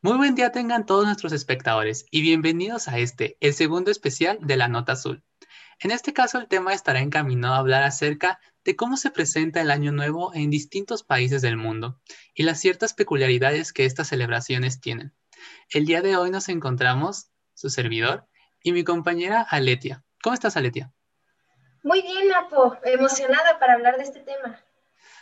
Muy buen día tengan todos nuestros espectadores y bienvenidos a este, el segundo especial de la Nota Azul. En este caso el tema estará encaminado a hablar acerca de cómo se presenta el Año Nuevo en distintos países del mundo y las ciertas peculiaridades que estas celebraciones tienen. El día de hoy nos encontramos, su servidor, y mi compañera Aletia. ¿Cómo estás, Aletia? Muy bien, Napo, emocionada para hablar de este tema.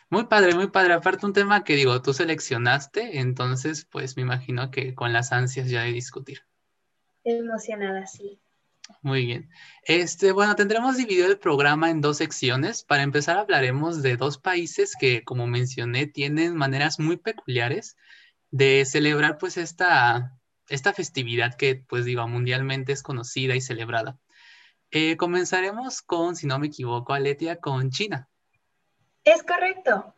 Muy padre, muy padre. Aparte un tema que digo, tú seleccionaste, entonces pues me imagino que con las ansias ya de discutir. Emocionada, sí. Muy bien. Este, bueno, tendremos dividido el programa en dos secciones. Para empezar hablaremos de dos países que, como mencioné, tienen maneras muy peculiares de celebrar pues esta, esta festividad que pues digo, mundialmente es conocida y celebrada. Eh, comenzaremos con, si no me equivoco, Aletia, con China. Es correcto.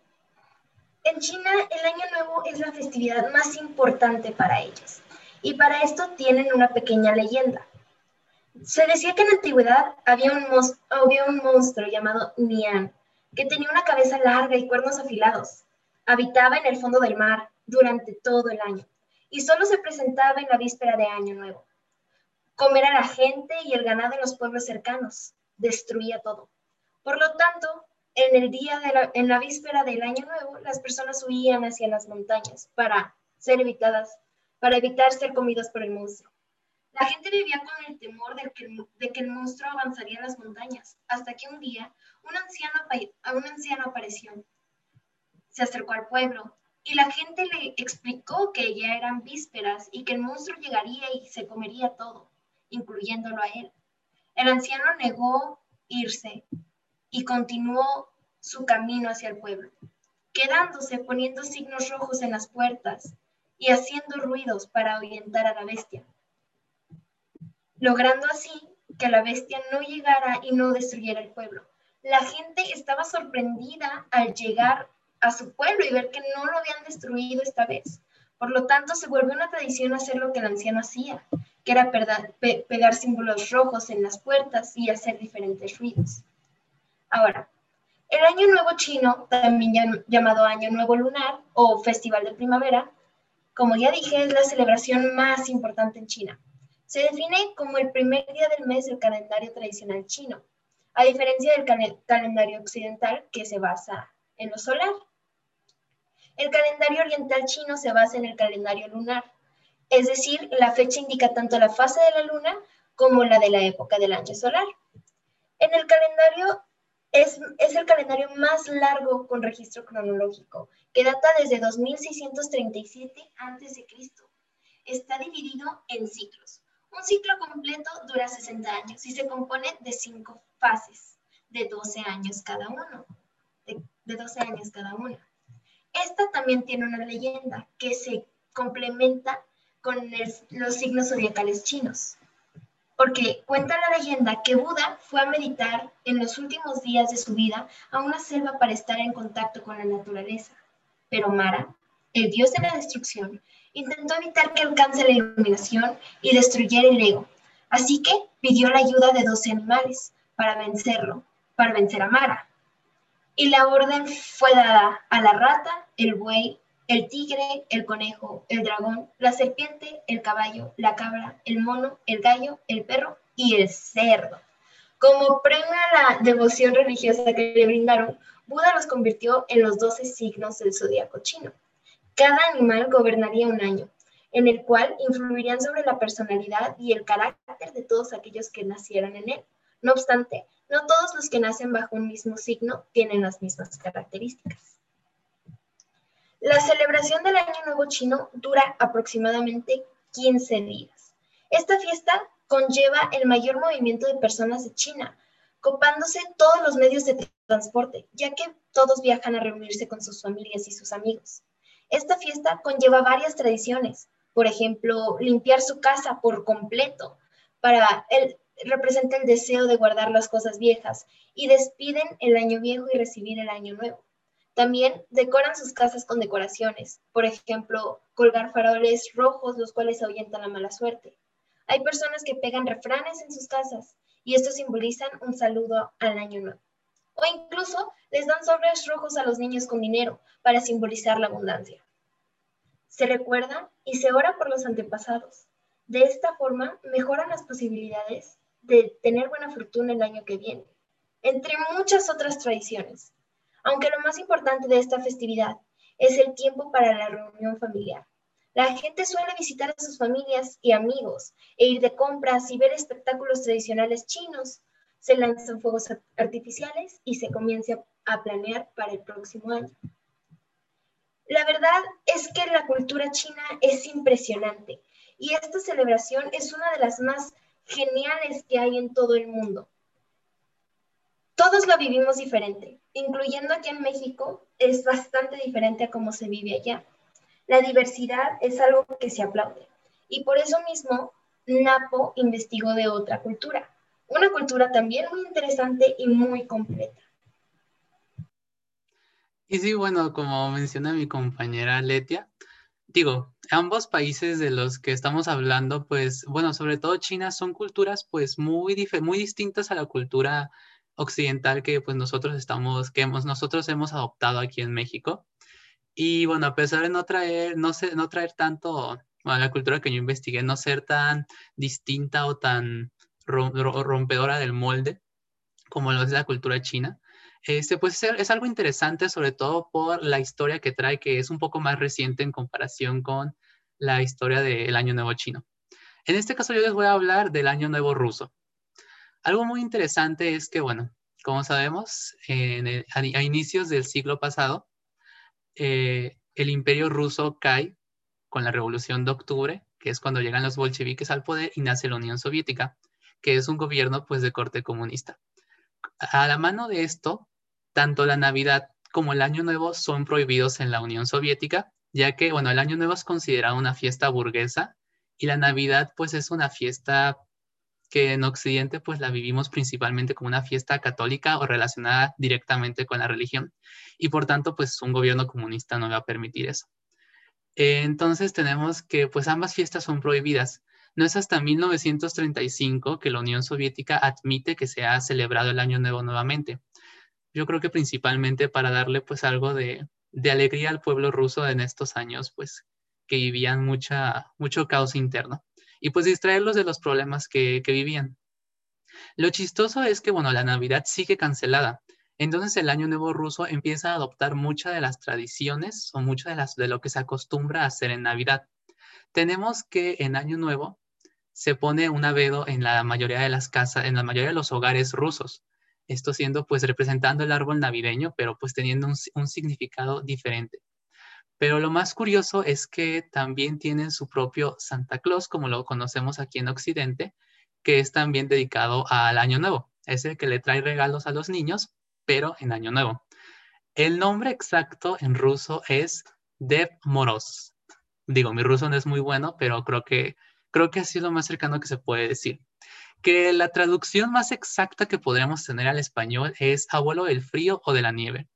En China, el Año Nuevo es la festividad más importante para ellos. Y para esto tienen una pequeña leyenda. Se decía que en la antigüedad había un, había un monstruo llamado Nian, que tenía una cabeza larga y cuernos afilados. Habitaba en el fondo del mar durante todo el año y solo se presentaba en la víspera de Año Nuevo. Comer a la gente y el ganado en los pueblos cercanos. Destruía todo. Por lo tanto, en el día de la, en la víspera del año nuevo, las personas huían hacia las montañas para ser evitadas, para evitar ser comidas por el monstruo. La gente vivía con el temor de que, de que el monstruo avanzaría en las montañas, hasta que un día un anciano, un anciano apareció. Se acercó al pueblo y la gente le explicó que ya eran vísperas y que el monstruo llegaría y se comería todo, incluyéndolo a él. El anciano negó irse y continuó su camino hacia el pueblo, quedándose poniendo signos rojos en las puertas y haciendo ruidos para ahuyentar a la bestia, logrando así que la bestia no llegara y no destruyera el pueblo. La gente estaba sorprendida al llegar a su pueblo y ver que no lo habían destruido esta vez. Por lo tanto, se volvió una tradición hacer lo que el anciano hacía, que era pegar símbolos rojos en las puertas y hacer diferentes ruidos. Ahora, el Año Nuevo Chino, también llamado Año Nuevo Lunar o Festival de Primavera, como ya dije, es la celebración más importante en China. Se define como el primer día del mes del calendario tradicional chino, a diferencia del calendario occidental que se basa en lo solar. El calendario oriental chino se basa en el calendario lunar, es decir, la fecha indica tanto la fase de la luna como la de la época del año solar. En el calendario es, el calendario más largo con registro cronológico, que data desde 2637 a.C. Está dividido en ciclos. Un ciclo completo dura 60 años y se compone de cinco fases, de 12 años cada uno. De, 12 años cada una. Esta también tiene una leyenda que se complementa con los signos zodiacales chinos porque cuenta la leyenda que Buda fue a meditar en los últimos días de su vida a una selva para estar en contacto con la naturaleza. Pero Mara, el dios de la destrucción, intentó evitar que alcance la iluminación y destruyera el ego. Así que pidió la ayuda de dos animales para vencerlo, para vencer a Mara. Y la orden fue dada a la rata, el buey el tigre, el conejo, el dragón, la serpiente, el caballo, la cabra, el mono, el gallo, el perro y el cerdo. Como premio a la devoción religiosa que le brindaron, Buda los convirtió en los doce signos del zodiaco chino. Cada animal gobernaría un año, en el cual influirían sobre la personalidad y el carácter de todos aquellos que nacieran en él. No obstante, no todos los que nacen bajo un mismo signo tienen las mismas características. La celebración del Año Nuevo Chino dura aproximadamente 15 días. Esta fiesta conlleva el mayor movimiento de personas de China, copándose todos los medios de transporte, ya que todos viajan a reunirse con sus familias y sus amigos. Esta fiesta conlleva varias tradiciones, por ejemplo, limpiar su casa por completo, para el, representa el deseo de guardar las cosas viejas y despiden el año viejo y recibir el año nuevo. También decoran sus casas con decoraciones, por ejemplo, colgar faroles rojos los cuales ahuyentan la mala suerte. Hay personas que pegan refranes en sus casas y estos simbolizan un saludo al año nuevo. O incluso les dan sobres rojos a los niños con dinero para simbolizar la abundancia. Se recuerda y se ora por los antepasados. De esta forma mejoran las posibilidades de tener buena fortuna el año que viene, entre muchas otras tradiciones. Aunque lo más importante de esta festividad es el tiempo para la reunión familiar. La gente suele visitar a sus familias y amigos e ir de compras y ver espectáculos tradicionales chinos. Se lanzan fuegos artificiales y se comienza a planear para el próximo año. La verdad es que la cultura china es impresionante y esta celebración es una de las más geniales que hay en todo el mundo. Todos lo vivimos diferente, incluyendo aquí en México, es bastante diferente a cómo se vive allá. La diversidad es algo que se aplaude y por eso mismo Napo investigó de otra cultura, una cultura también muy interesante y muy completa. Y sí, bueno, como menciona mi compañera Letia, digo, ambos países de los que estamos hablando, pues, bueno, sobre todo China, son culturas pues muy, muy distintas a la cultura occidental que pues nosotros estamos, que hemos, nosotros hemos adoptado aquí en México. Y bueno, a pesar de no traer, no, sé, no traer tanto, a la cultura que yo investigué, no ser tan distinta o tan rompedora del molde como lo es la cultura china, este, pues es algo interesante, sobre todo por la historia que trae, que es un poco más reciente en comparación con la historia del Año Nuevo chino. En este caso yo les voy a hablar del Año Nuevo ruso. Algo muy interesante es que, bueno, como sabemos, a, inicios del siglo pasado, eh, el imperio ruso cae con la Revolución de Octubre, que es cuando llegan los bolcheviques al poder y nace la Unión Soviética, que es un gobierno pues de corte comunista. A la mano de esto, tanto la Navidad como el Año Nuevo son prohibidos en la Unión Soviética, ya que, bueno, el Año Nuevo es considerado una fiesta burguesa y la Navidad, pues, es una fiesta que en Occidente, pues, la vivimos principalmente como una fiesta católica o relacionada directamente con la religión. Y por tanto, pues, un gobierno comunista no va a permitir eso. entonces, tenemos que, pues, ambas fiestas son prohibidas. No es hasta 1935 que la Unión Soviética admite que se ha celebrado el Año Nuevo nuevamente yo creo que principalmente para darle pues algo de, alegría al pueblo ruso en estos años, pues que vivían mucha, mucho caos interno y pues distraerlos de los problemas que, vivían. Lo chistoso es que, bueno, la Navidad sigue cancelada. Entonces el Año Nuevo ruso empieza a adoptar muchas de las tradiciones o mucho de, las, de lo que se acostumbra a hacer en Navidad. Tenemos que en Año Nuevo se pone un abedo en la mayoría de las casas, en la mayoría de los hogares rusos esto siendo pues representando el árbol navideño, pero pues teniendo un, significado diferente. Pero lo más curioso es que también tienen su propio Santa Claus, como lo conocemos aquí en Occidente, que es también dedicado al Año Nuevo. Es el que le trae regalos a los niños, pero en Año Nuevo. El nombre exacto en ruso es Dev Moros. Digo, mi ruso no es muy bueno, pero creo que, creo que ha sido lo más cercano que se puede decir que la traducción más exacta que podríamos tener al español es abuelo del frío o de la nieve.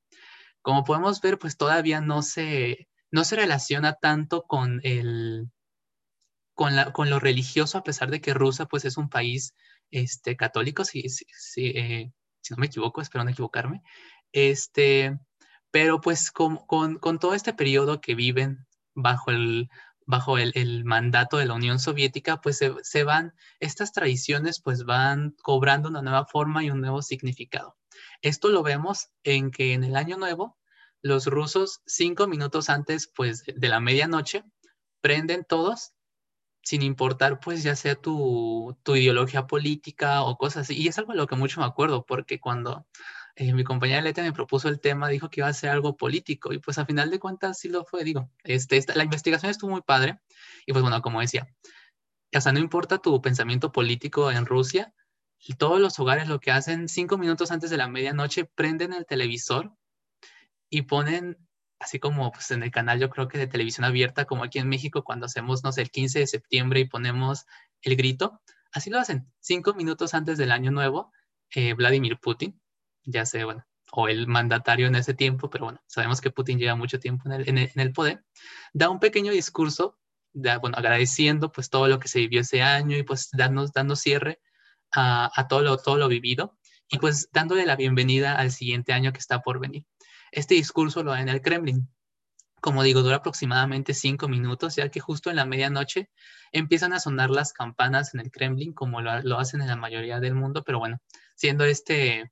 Como podemos ver, pues todavía no se, no se relaciona tanto con, el, con, la, con lo religioso, a pesar de que Rusia pues es un país este, católico, si, eh, si no me equivoco, espero no equivocarme. Este, pero pues con, con, con todo este periodo que viven bajo el, bajo el, mandato de la Unión Soviética, pues se, van, estas tradiciones pues van cobrando una nueva forma y un nuevo significado. Esto lo vemos en que en el año nuevo, los rusos cinco minutos antes pues de la medianoche prenden todos sin importar pues ya sea tu, tu ideología política o cosas así. Y es algo de lo que mucho me acuerdo porque cuando eh, mi compañera Leta me propuso el tema, dijo que iba a ser algo político y pues a final de cuentas sí lo fue, digo, este, la investigación estuvo muy padre y pues bueno, como decía, sea, no importa tu pensamiento político en Rusia, todos los hogares lo que hacen cinco minutos antes de la medianoche prenden el televisor y ponen así como pues, en el canal yo creo que de televisión abierta como aquí en México cuando hacemos no el 15 de septiembre y ponemos el grito así lo hacen cinco minutos antes del año nuevo eh, Vladimir Putin ya sé, bueno, o el mandatario en ese tiempo, pero bueno, sabemos que Putin lleva mucho tiempo en el, poder, da un pequeño discurso, bueno, agradeciendo pues todo lo que se vivió ese año y pues dando, dando cierre a, todo, lo, todo lo vivido y pues dándole la bienvenida al siguiente año que está por venir. Este discurso lo da en el Kremlin. como digo, dura aproximadamente cinco minutos, ya que justo en la medianoche empiezan a sonar las campanas en el Kremlin, como lo, hacen en la mayoría del mundo, pero bueno, siendo este,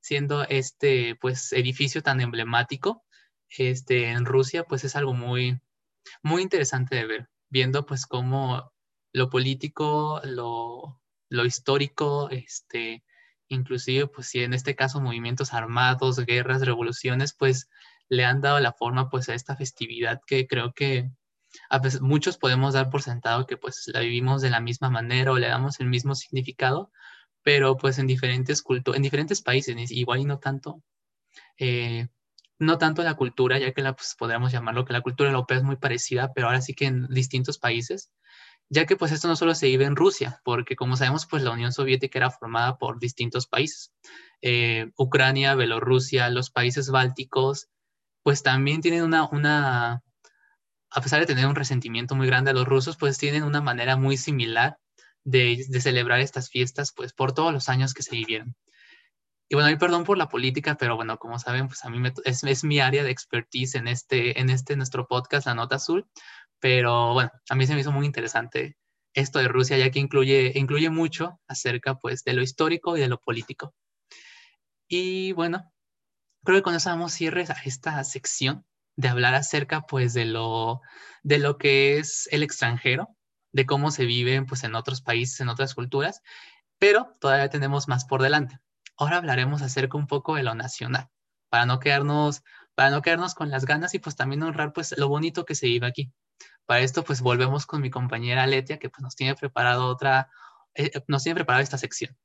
siendo este, pues, edificio tan emblemático, este, en Rusia, pues es algo muy, muy interesante de ver, viendo pues cómo lo político, lo, lo histórico, este, inclusive, pues si en este caso movimientos armados, guerras, revoluciones, pues le han dado la forma pues a esta festividad que creo que a veces muchos podemos dar por sentado que pues la vivimos de la misma manera o le damos el mismo significado, pero pues en diferentes culturas, en diferentes países, igual y no tanto, eh, no tanto la cultura, ya que la pues, podríamos llamarlo que la cultura europea es muy parecida, pero ahora sí que en distintos países, ya que pues esto no solo se vive en Rusia, porque como sabemos pues la Unión Soviética era formada por distintos países, eh, Ucrania, Bielorrusia, los países bálticos, pues también tienen una, una, a pesar de tener un resentimiento muy grande a los rusos, pues tienen una manera muy similar de, de celebrar estas fiestas, pues por todos los años que se vivieron. Y bueno, y perdón por la política, pero bueno, como saben, pues a mí es, es, mi área de expertise en este, en este nuestro podcast, La Nota Azul. Pero bueno, a mí se me hizo muy interesante esto de Rusia, ya que incluye, incluye mucho acerca pues de lo histórico y de lo político. Y bueno, creo que con eso damos cierre a esta sección de hablar acerca pues de lo, de lo que es el extranjero, de cómo se vive pues en otros países, en otras culturas, pero todavía tenemos más por delante ahora hablaremos acerca un poco de lo nacional, para no quedarnos, para no quedarnos con las ganas y pues también honrar pues lo bonito que se vive aquí. Para esto pues volvemos con mi compañera Letia que pues nos tiene preparado otra, eh, nos tiene preparado esta sección.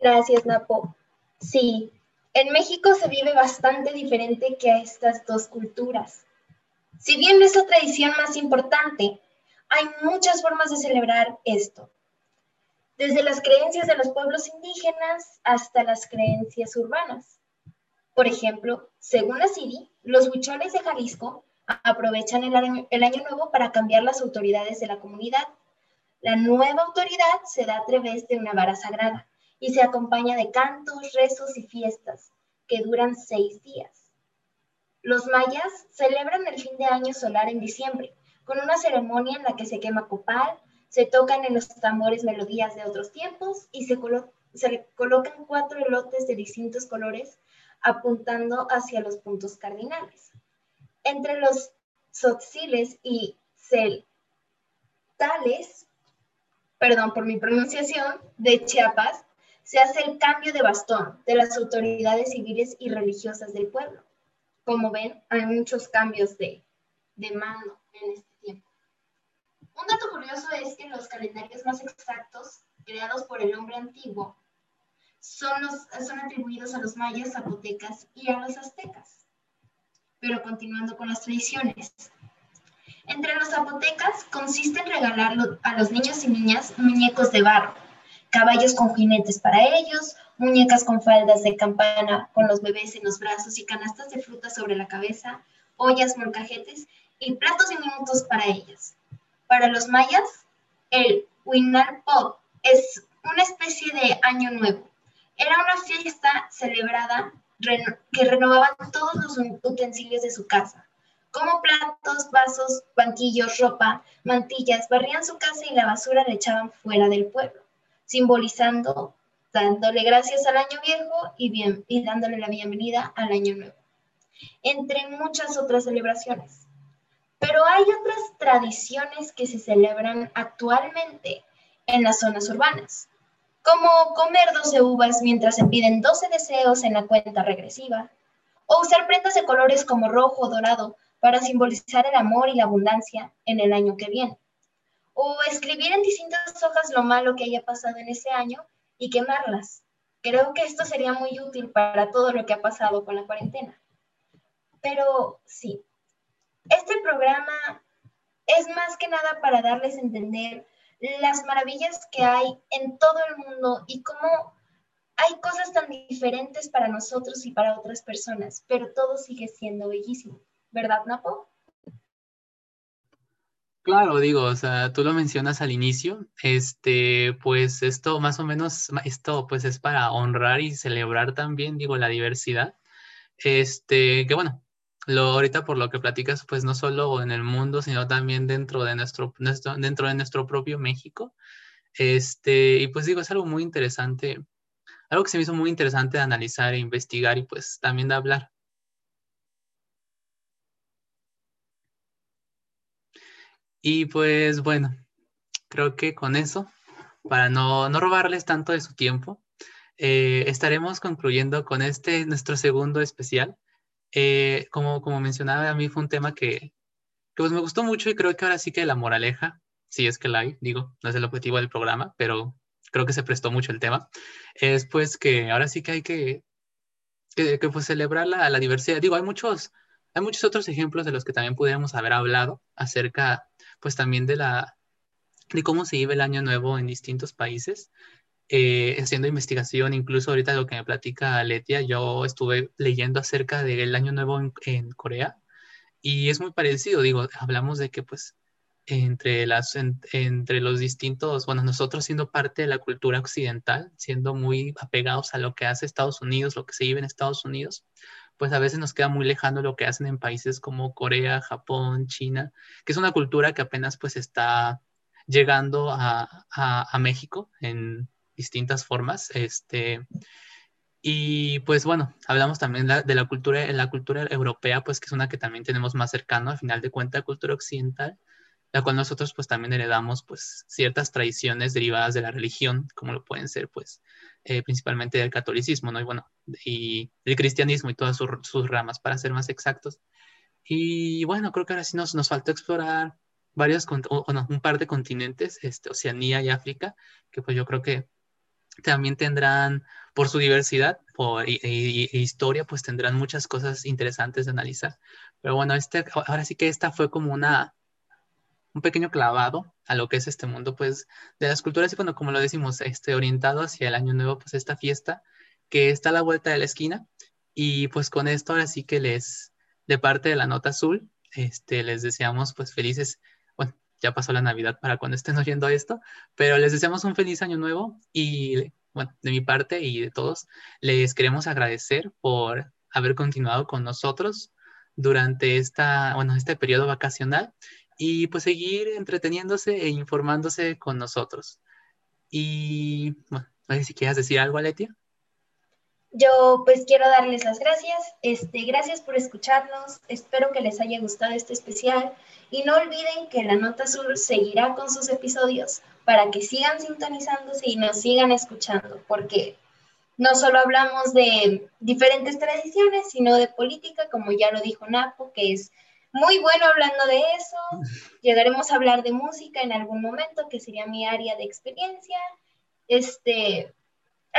Gracias, Napo. Sí, en México se vive bastante diferente que a estas dos culturas. Si bien es la tradición más importante, hay muchas formas de celebrar esto desde las creencias de los pueblos indígenas hasta las creencias urbanas. Por ejemplo, según la CIDI, los huicholes de Jalisco aprovechan el año, el año nuevo para cambiar las autoridades de la comunidad. La nueva autoridad se da a través de una vara sagrada y se acompaña de cantos, rezos y fiestas que duran seis días. Los mayas celebran el fin de año solar en diciembre, con una ceremonia en la que se quema copal, se tocan en los tambores melodías de otros tiempos y se, colocan cuatro elotes de distintos colores apuntando hacia los puntos cardinales. Entre los tzotziles y celtales, perdón por mi pronunciación, de Chiapas, se hace el cambio de bastón de las autoridades civiles y religiosas del pueblo. Como ven, hay muchos cambios de, de mano en este un dato curioso es que los calendarios más exactos, creados por el hombre antiguo, son, son atribuidos a los mayas, zapotecas y a los aztecas. Pero continuando con las tradiciones. Entre los zapotecas consiste en regalar a los niños y niñas muñecos de barro, caballos con jinetes para ellos, muñecas con faldas de campana con los bebés en los brazos y canastas de fruta sobre la cabeza, ollas, molcajetes y platos diminutos para ellas. Para los mayas, el Pop es una especie de año nuevo. Era una fiesta celebrada que renovaban todos los utensilios de su casa, como platos, vasos, banquillos, ropa, mantillas, barrían su casa y la basura la echaban fuera del pueblo, simbolizando dándole gracias al año viejo y, bien, y dándole la bienvenida al año nuevo, entre muchas otras celebraciones. Pero hay otras tradiciones que se celebran actualmente en las zonas urbanas, como comer 12 uvas mientras se piden 12 deseos en la cuenta regresiva, o usar prendas de colores como rojo o dorado para simbolizar el amor y la abundancia en el año que viene, o escribir en distintas hojas lo malo que haya pasado en ese año y quemarlas. Creo que esto sería muy útil para todo lo que ha pasado con la cuarentena. Pero sí, este programa es más que nada para darles a entender las maravillas que hay en todo el mundo y cómo hay cosas tan diferentes para nosotros y para otras personas, pero todo sigue siendo bellísimo, ¿verdad, Napo? Claro, digo, o sea, tú lo mencionas al inicio, este, pues esto más o menos, esto pues es para honrar y celebrar también, digo, la diversidad, este, que bueno, lo, ahorita por lo que platicas, pues no solo en el mundo, sino también dentro de nuestro, dentro de nuestro propio México. Este, y pues digo, es algo muy interesante, algo que se me hizo muy interesante de analizar e investigar y pues también de hablar. Y pues bueno, creo que con eso, para no, no robarles tanto de su tiempo, eh, estaremos concluyendo con este nuestro segundo especial. Eh, como, como mencionaba, a mí fue un tema que, que, pues me gustó mucho y creo que ahora sí que la moraleja, si es que la hay, digo, no es el objetivo del programa, pero creo que se prestó mucho el tema, es pues que ahora sí que hay que, que, pues celebrar la, la, diversidad. Digo, hay muchos, hay muchos otros ejemplos de los que también pudiéramos haber hablado acerca pues también de la de cómo se vive el año nuevo en distintos países. Eh, haciendo investigación, incluso ahorita lo que me platica Letia, yo estuve leyendo acerca del Año Nuevo en, Corea y es muy parecido, digo, hablamos de que pues entre, las, entre los distintos, bueno, nosotros siendo parte de la cultura occidental, siendo muy apegados a lo que hace Estados Unidos, lo que se vive en Estados Unidos, pues a veces nos queda muy lejano lo que hacen en países como Corea, Japón, China, que es una cultura que apenas pues está llegando a, a México en, distintas formas. Este, y pues bueno, hablamos también de la cultura, la cultura europea, pues que es una que también tenemos más cercano, al final de cuentas, cultura occidental, la cual nosotros pues también heredamos pues ciertas tradiciones derivadas de la religión, como lo pueden ser pues eh, principalmente del catolicismo, ¿no? Y bueno, y el cristianismo y todas sus, ramas, para ser más exactos. Y bueno, creo que ahora sí nos, nos falta explorar varios, o, no, un par de continentes, este, Oceanía y África, que pues yo creo que también tendrán, por su diversidad por, e, historia, pues tendrán muchas cosas interesantes de analizar. Pero bueno, este, ahora sí que esta fue como una, un pequeño clavado a lo que es este mundo, pues, de las culturas y bueno, como lo decimos, este, orientado hacia el año nuevo, pues esta fiesta que está a la vuelta de la esquina. Y pues con esto ahora sí que les, de parte de la nota azul, este, les deseamos pues felices ya pasó la Navidad para cuando estén oyendo esto, pero les deseamos un feliz año nuevo y, bueno, de mi parte y de todos, les queremos agradecer por haber continuado con nosotros durante esta, bueno, este periodo vacacional y pues seguir entreteniéndose e informándose con nosotros. Y, bueno, no sé si quieras decir algo, Aletia. Yo pues quiero darles las gracias. Este, gracias por escucharnos. Espero que les haya gustado este especial y no olviden que la Nota Sur seguirá con sus episodios para que sigan sintonizándose y nos sigan escuchando, porque no solo hablamos de diferentes tradiciones, sino de política, como ya lo dijo Napo, que es muy bueno hablando de eso. Llegaremos a hablar de música en algún momento, que sería mi área de experiencia. Este,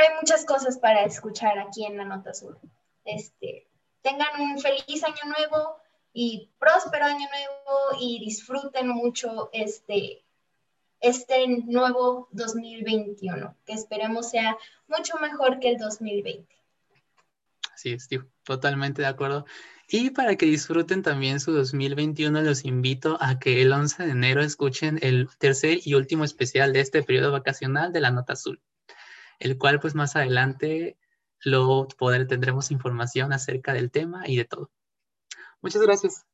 hay muchas cosas para escuchar aquí en la Nota Sur. Este, tengan un feliz año nuevo y próspero año nuevo y disfruten mucho este, este nuevo 2021, que esperemos sea mucho mejor que el 2020. Sí, estoy totalmente de acuerdo. Y para que disfruten también su 2021, los invito a que el 11 de enero escuchen el tercer y último especial de este periodo vacacional de la Nota Azul el cual pues más adelante lo poder, tendremos información acerca del tema y de todo. Muchas gracias.